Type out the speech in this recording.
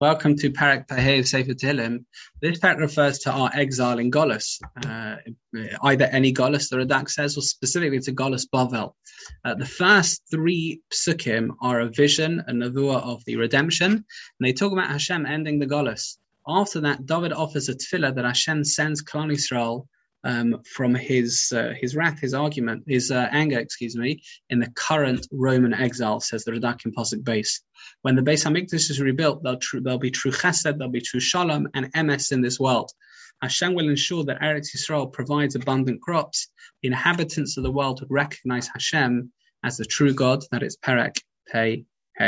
Welcome to Perek Pahei Sefer Tehillim. This perek refers to our exile in Golis, uh, either any Golis, the Radak says, or specifically to Golis Bavel. Uh, the first three psukim are a vision, a nevuah of the redemption, and they talk about Hashem ending the Golis. After that, David offers a tefillah that Hashem sends Klal Yisrael um, from his uh, his wrath, his argument, his uh, anger, excuse me, in the current Roman exile, says the Radakim Pasuk base. When the Beis Hamikdash is rebuilt, there'll, tr- there'll be true Chesed, there'll be true Shalom and Emes in this world. Hashem will ensure that Eretz Yisrael provides abundant crops. The inhabitants of the world would recognize Hashem as the true God, that is Perek Pei